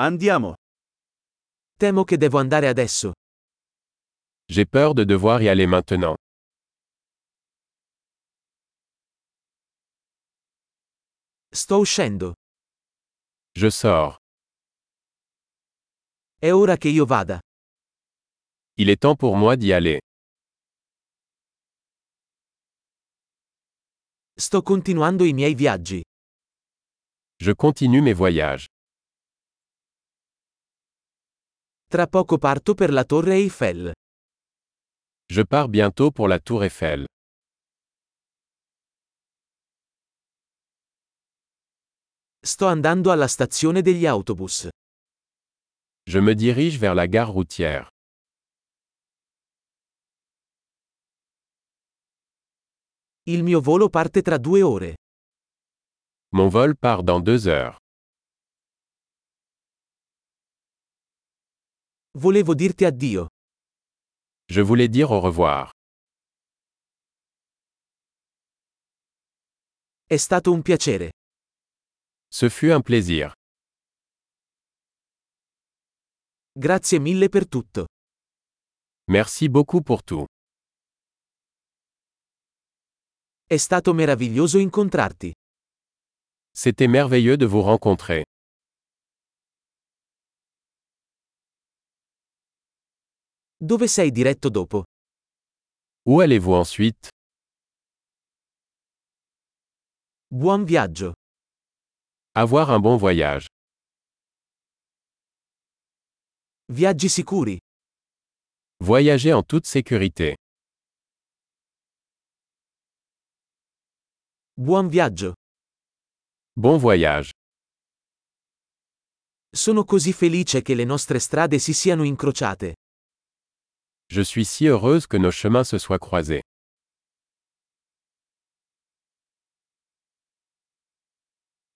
Andiamo. Temo che devo andare adesso. J'ai peur de devoir y aller maintenant. Sto uscendo. Je sors. È ora che io vada. Il est temps pour moi d'y aller. Sto continuando i miei viaggi. Je continue mes voyages. Tra poco parto per la Torre Eiffel. Je pars bientôt pour la Tour Eiffel. Sto andando alla stazione degli autobus. Je me dirige vers la gare routière. Il mio volo parte tra due ore. Mon vol part dans deux heures. Volevo dirti addio. Je voulais dire au revoir. È stato un piacere. Ce fut un plaisir. Grazie mille per tutto. Merci beaucoup pour tout. È stato meraviglioso incontrarti. C'était merveilleux de vous rencontrer. Dove sei diretto dopo? Où allez-vous ensuite Buon viaggio. Avoir un bon voyage. Viaggi sicuri. Voyager en toute sécurité. Buon viaggio. Bon voyage. Sono così felice che le nostre strade si siano incrociate. Je suis si heureuse que nos chemins se soient croisés.